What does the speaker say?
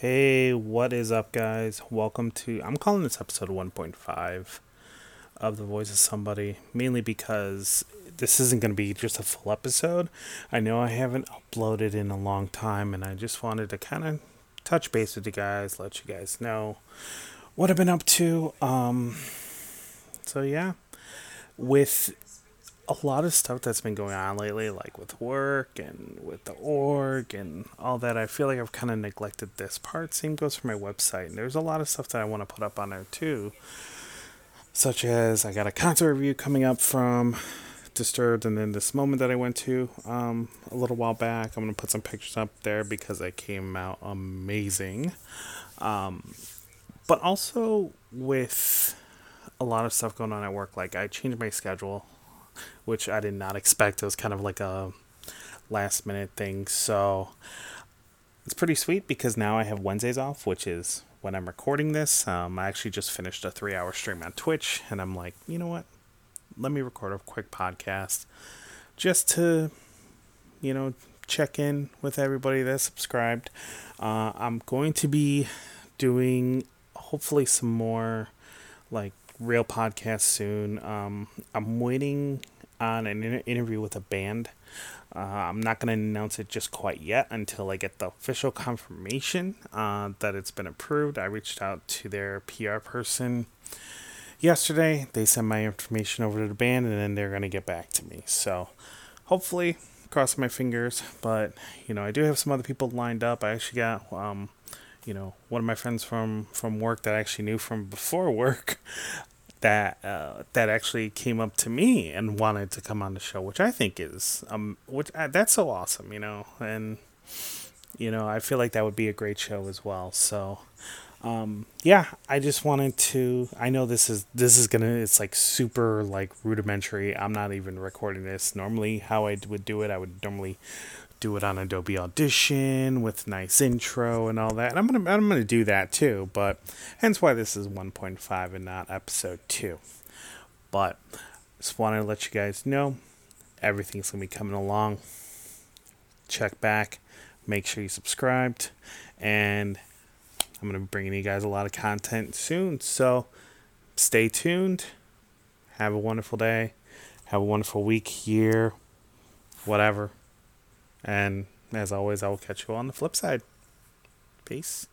Hey, what is up, guys? Welcome to. I'm calling this episode 1.5 of The Voice of Somebody, mainly because this isn't going to be just a full episode. I know I haven't uploaded in a long time, and I just wanted to kind of touch base with you guys, let you guys know what I've been up to. Um, so, yeah, with a lot of stuff that's been going on lately, like with work and with the org and all that. I feel like I've kind of neglected this part. Same goes for my website. And there's a lot of stuff that I want to put up on there too, such as I got a concert review coming up from Disturbed, and then this moment that I went to um, a little while back. I'm gonna put some pictures up there because it came out amazing. Um, but also with a lot of stuff going on at work, like I changed my schedule which I did not expect. It was kind of like a last minute thing. So it's pretty sweet because now I have Wednesdays off, which is when I'm recording this. Um, I actually just finished a three hour stream on Twitch, and I'm like, you know what? Let me record a quick podcast just to, you know, check in with everybody that's subscribed. Uh, I'm going to be doing hopefully some more like real podcasts soon. Um, I'm waiting on an inter- interview with a band. Uh, I'm not going to announce it just quite yet until I get the official confirmation uh, that it's been approved. I reached out to their PR person yesterday. They sent my information over to the band and then they're going to get back to me. So hopefully, cross my fingers. But, you know, I do have some other people lined up. I actually got. Um, you know, one of my friends from from work that I actually knew from before work that uh, that actually came up to me and wanted to come on the show, which I think is um, which uh, that's so awesome, you know, and you know, I feel like that would be a great show as well. So, um, yeah, I just wanted to. I know this is this is gonna. It's like super like rudimentary. I'm not even recording this. Normally, how I would do it, I would normally do it on Adobe Audition with nice intro and all that. And I'm gonna I'm gonna do that too, but hence why this is 1.5 and not episode two. But just wanted to let you guys know everything's gonna be coming along. Check back, make sure you subscribed, and I'm gonna be bringing you guys a lot of content soon. So stay tuned. Have a wonderful day. Have a wonderful week, year, whatever. And as always, I will catch you on the flip side. Peace.